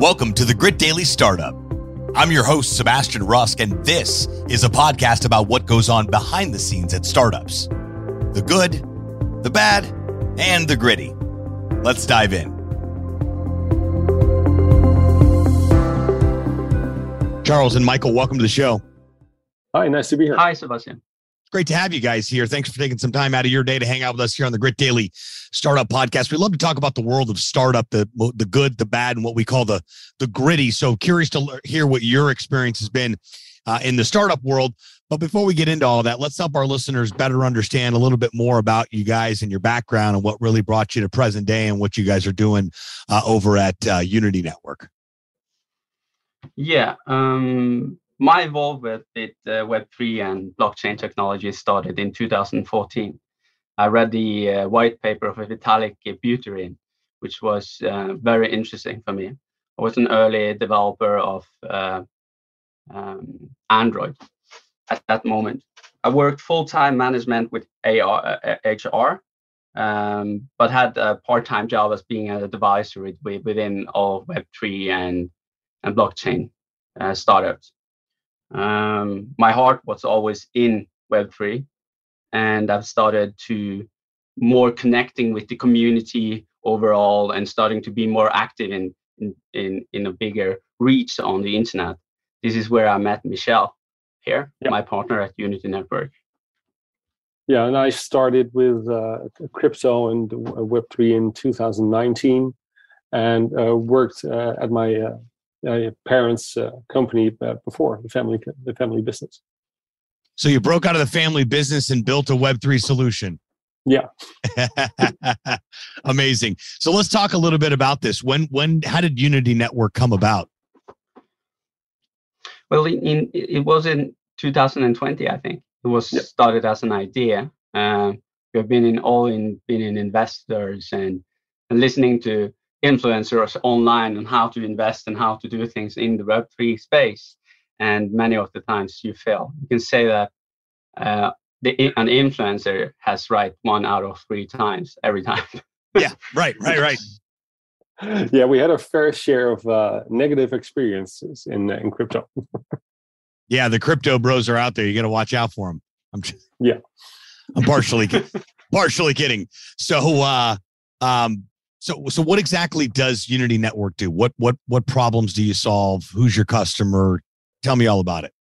Welcome to the Grit Daily Startup. I'm your host, Sebastian Rusk, and this is a podcast about what goes on behind the scenes at startups the good, the bad, and the gritty. Let's dive in. Charles and Michael, welcome to the show. Hi, nice to be here. Hi, Sebastian. Great to have you guys here. Thanks for taking some time out of your day to hang out with us here on the Grit Daily Startup Podcast. We love to talk about the world of startup, the the good, the bad, and what we call the the gritty. So curious to hear what your experience has been uh, in the startup world. But before we get into all that, let's help our listeners better understand a little bit more about you guys and your background and what really brought you to present day and what you guys are doing uh, over at uh, Unity Network. Yeah, um, my involvement with uh, Web3 and blockchain technology started in 2014. I read the uh, white paper of Vitalik Buterin, which was uh, very interesting for me. I was an early developer of uh, um, Android at that moment. I worked full-time management with AR, HR, uh, um, but had a part-time job as being an advisor within all Web3 and, and blockchain uh, startups. Um, my heart was always in Web3, and I've started to more connecting with the community overall and starting to be more active in in in, in a bigger reach on the internet. This is where I met Michelle here, yep. my partner at Unity Network. Yeah, and I started with uh, crypto and Web3 in 2019 and uh, worked uh, at my uh, uh, parents' uh, company uh, before the family the family business. So you broke out of the family business and built a Web three solution. Yeah. Amazing. So let's talk a little bit about this. When when how did Unity Network come about? Well, in, it was in 2020, I think. It was yep. started as an idea. Uh, we've been in all in been in investors and and listening to influencers online on how to invest and how to do things in the Web3 space. And many of the times you fail. You can say that uh, the, an influencer has right one out of three times every time. yeah, right, right, right. Yeah, we had a fair share of uh, negative experiences in in crypto. yeah, the crypto bros are out there. You got to watch out for them. I'm just, yeah, I'm partially partially kidding. So, uh, um, so, so what exactly does Unity Network do? What what what problems do you solve? Who's your customer? Tell me all about it.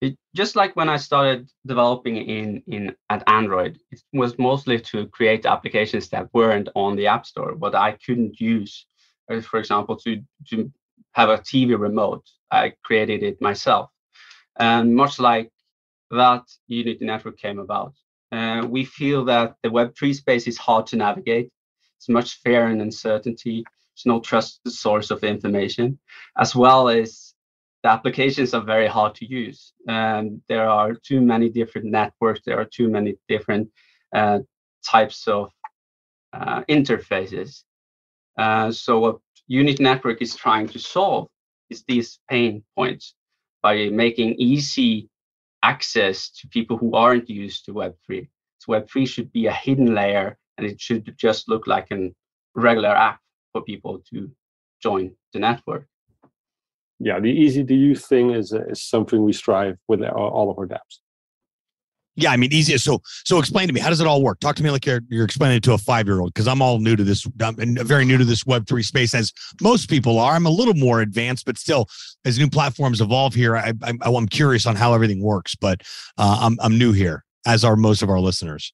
it just like when I started developing in in at Android, it was mostly to create applications that weren't on the App Store, but I couldn't use. Uh, for example, to to have a TV remote, I created it myself, and much like that, Unity Network came about. Uh, we feel that the Web3 space is hard to navigate it's much fear and uncertainty. There's no trusted source of information, as well as the applications are very hard to use. And there are too many different networks. There are too many different uh, types of uh, interfaces. Uh, so what Unity Network is trying to solve is these pain points by making easy access to people who aren't used to Web3. So Web3 should be a hidden layer and it should just look like a regular app for people to join the network. Yeah, the easy to use thing is, uh, is something we strive with all of our dApps. Yeah, I mean, easy. So, so explain to me, how does it all work? Talk to me like you're, you're explaining it to a five year old because I'm all new to this, I'm very new to this Web three space, as most people are. I'm a little more advanced, but still, as new platforms evolve here, I, I, I'm curious on how everything works. But uh, I'm I'm new here, as are most of our listeners.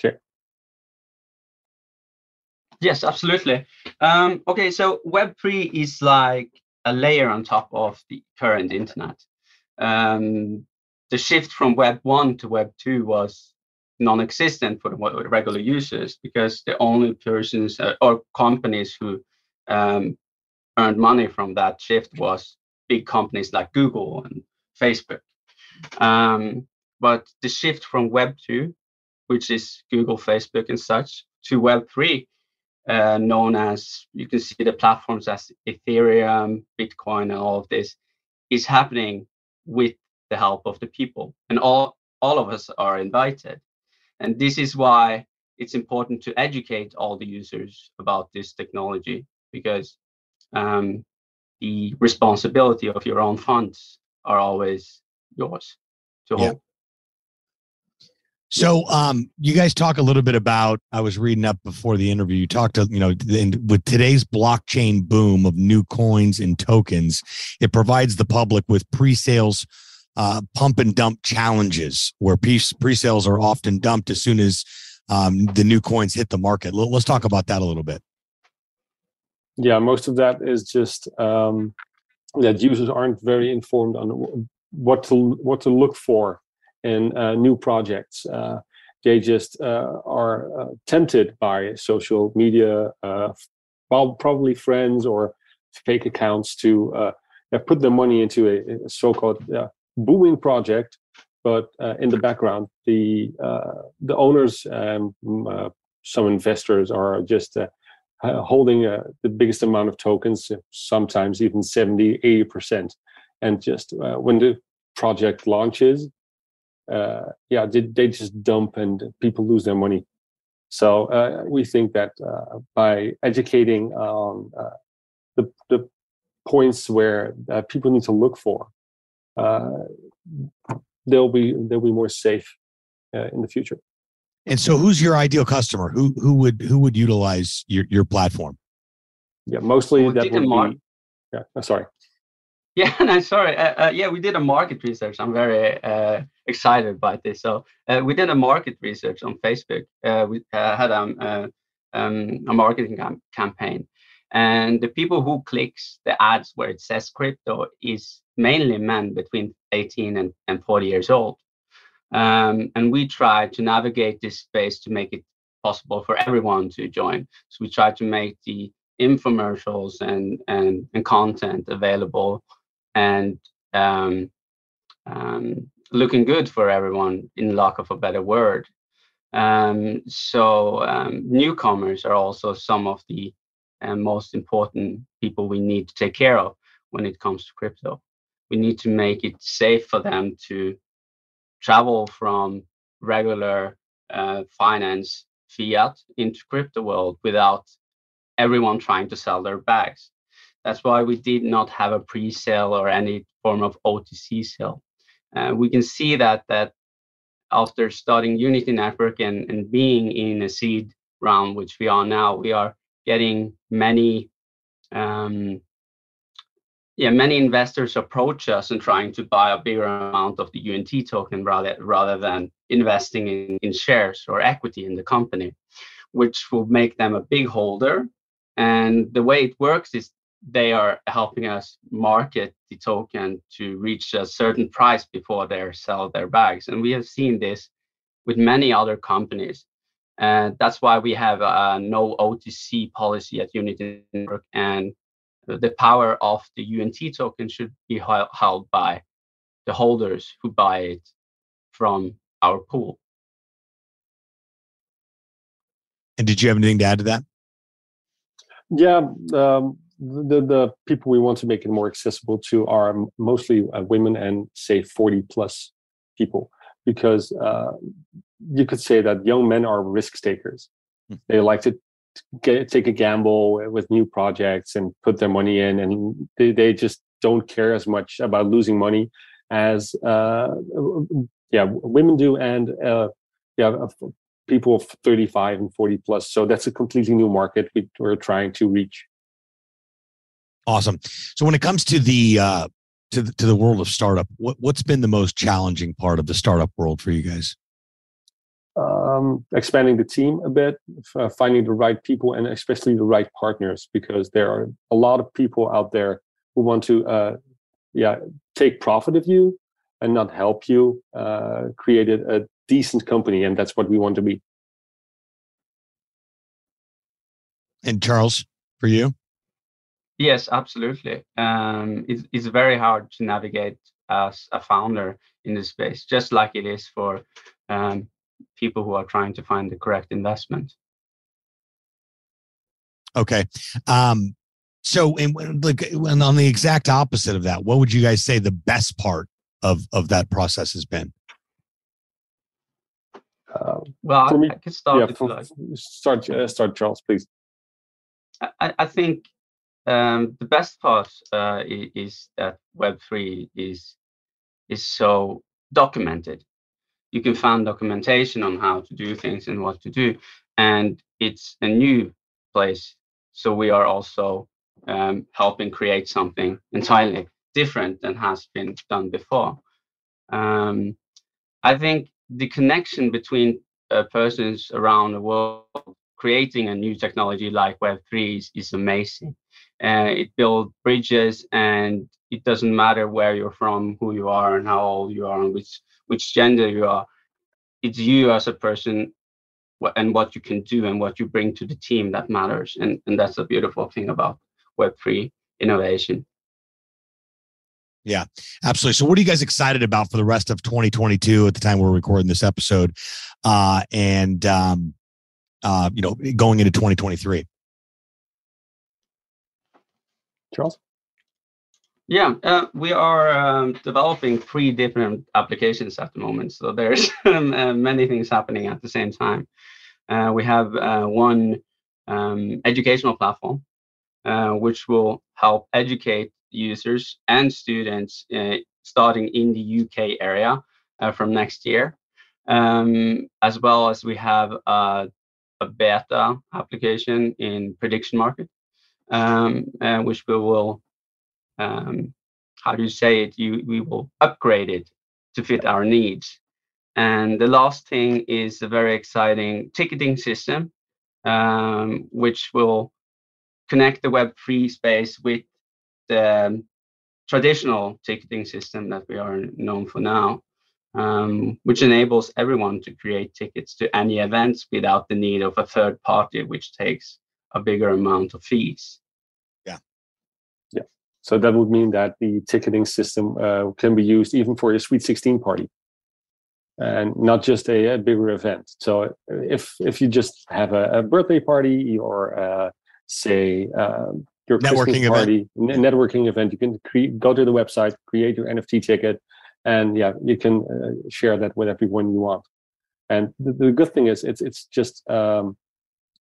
Sure. Yes, absolutely. Um, okay, so Web3 is like a layer on top of the current internet. Um, the shift from Web 1 to Web 2 was non existent for the regular users because the only persons uh, or companies who um, earned money from that shift was big companies like Google and Facebook. Um, but the shift from Web 2, which is Google, Facebook, and such, to Web 3 uh, known as you can see the platforms as Ethereum, Bitcoin, and all of this is happening with the help of the people, and all all of us are invited. And this is why it's important to educate all the users about this technology because um, the responsibility of your own funds are always yours to hold. So, um, you guys talk a little bit about. I was reading up before the interview. You talked to, you know, in, with today's blockchain boom of new coins and tokens, it provides the public with pre-sales, uh, pump and dump challenges where pre-sales are often dumped as soon as um, the new coins hit the market. Let's talk about that a little bit. Yeah, most of that is just um, that users aren't very informed on what to what to look for in uh, new projects. Uh, they just uh, are uh, tempted by social media, uh, probably friends or fake accounts to uh, put their money into a, a so-called booming project. But in the background, the the owners and um, some investors are just holding the biggest amount of tokens, sometimes even 70, 80%. And just when the project launches, uh, yeah, they, they just dump and people lose their money. So uh, we think that uh, by educating on uh, the, the points where uh, people need to look for, uh, they'll be they'll be more safe in the future. And so, who's your ideal customer? Who who would who would utilize your your platform? Yeah, mostly well, that would be. Yeah, sorry. Yeah, no, sorry. Uh, uh, yeah, we did a market research. I'm very uh, excited about this. So uh, we did a market research on Facebook. Uh, we uh, had um, um, a marketing cam- campaign, and the people who clicks the ads where it says crypto is mainly men between 18 and, and 40 years old. Um, and we tried to navigate this space to make it possible for everyone to join. So we tried to make the infomercials and, and, and content available and um, um, looking good for everyone, in lack of a better word. Um, so um, newcomers are also some of the uh, most important people we need to take care of when it comes to crypto. We need to make it safe for them to travel from regular uh, finance fiat into crypto world without everyone trying to sell their bags. That's why we did not have a pre-sale or any form of OTC sale. Uh, we can see that that after starting Unity Network and, and being in a seed round, which we are now, we are getting many um, yeah, many investors approach us and trying to buy a bigger amount of the UNT token rather rather than investing in, in shares or equity in the company, which will make them a big holder. And the way it works is they are helping us market the token to reach a certain price before they sell their bags. And we have seen this with many other companies. And that's why we have a no OTC policy at Unity Network. And the power of the UNT token should be held by the holders who buy it from our pool. And did you have anything to add to that? Yeah, um, the the people we want to make it more accessible to are mostly uh, women and say 40 plus people because uh, you could say that young men are risk takers. Mm. they like to get, take a gamble with new projects and put their money in and they, they just don't care as much about losing money as uh, yeah women do and uh, yeah people of 35 and 40 plus. So that's a completely new market we, we're trying to reach Awesome. So when it comes to the uh, to the, to the world of startup, what what's been the most challenging part of the startup world for you guys? Um, expanding the team a bit, uh, finding the right people, and especially the right partners, because there are a lot of people out there who want to, uh, yeah, take profit of you and not help you uh, create a, a decent company, and that's what we want to be. And Charles, for you? Yes, absolutely. Um, it's, it's very hard to navigate as a founder in this space, just like it is for um, people who are trying to find the correct investment. Okay. Um, so, in, like, and on the exact opposite of that, what would you guys say the best part of of that process has been? Uh, well, I, me, I, can start. Yeah, for, start, uh, start, Charles, please. I, I think um, the best part uh, is that Web3 is is so documented. You can find documentation on how to do things and what to do, and it's a new place. So we are also um, helping create something entirely different than has been done before. Um, I think the connection between uh, persons around the world creating a new technology like Web3 is, is amazing. Uh, it builds bridges, and it doesn't matter where you're from, who you are, and how old you are, and which which gender you are. It's you as a person and what you can do and what you bring to the team that matters. And, and that's a beautiful thing about Web3 innovation. Yeah, absolutely. So, what are you guys excited about for the rest of 2022 at the time we're recording this episode, uh, and um, uh, you know, going into 2023? Charles. Yeah, uh, we are um, developing three different applications at the moment. So there's uh, many things happening at the same time. Uh, we have uh, one um, educational platform, uh, which will help educate users and students uh, starting in the UK area from next year. Um, as well as we have a beta application in prediction market, um, which we will um, how do you say it? You we will upgrade it to fit our needs. And the last thing is a very exciting ticketing system, um, which will connect the Web3 space with the traditional ticketing system that we are known for now, um, which enables everyone to create tickets to any events without the need of a third party, which takes a bigger amount of fees. Yeah. Yeah. So that would mean that the ticketing system uh, can be used even for a Sweet 16 party and not just a, a bigger event. So if if you just have a, a birthday party or uh, say um, your networking Christmas party, event. networking event, you can cre- go to the website, create your NFT ticket, and yeah, you can uh, share that with everyone you want. And the, the good thing is, it's it's just um,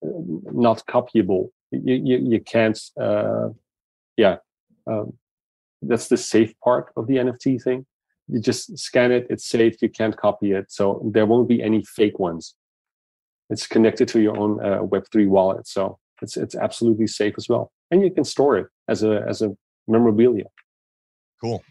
not copyable. You you, you can't, uh, yeah, um, that's the safe part of the NFT thing. You just scan it, it's safe, you can't copy it. So there won't be any fake ones. It's connected to your own uh, Web3 wallet. So it's, it's absolutely safe as well. And you can store it as a, as a memorabilia. Cool.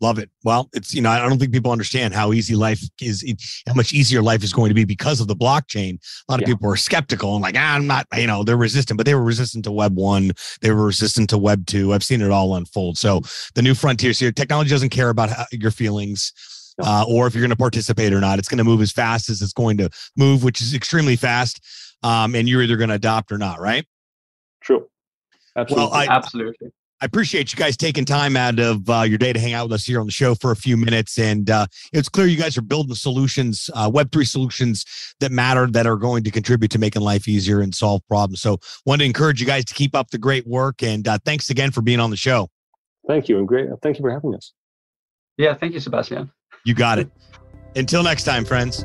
Love it. Well, it's, you know, I don't think people understand how easy life is, how much easier life is going to be because of the blockchain. A lot of yeah. people are skeptical and like, ah, I'm not, you know, they're resistant, but they were resistant to Web 1. They were resistant to Web 2. I've seen it all unfold. So the new frontiers here, technology doesn't care about how, your feelings. Uh, or if you're going to participate or not, it's going to move as fast as it's going to move, which is extremely fast. Um, and you're either going to adopt or not, right? True. Absolutely. Well, I, Absolutely. I appreciate you guys taking time out of uh, your day to hang out with us here on the show for a few minutes. And uh, it's clear you guys are building solutions, uh, Web3 solutions that matter, that are going to contribute to making life easier and solve problems. So, want to encourage you guys to keep up the great work. And uh, thanks again for being on the show. Thank you. And great. Thank you for having us. Yeah. Thank you, Sebastian. You got it. Until next time, friends.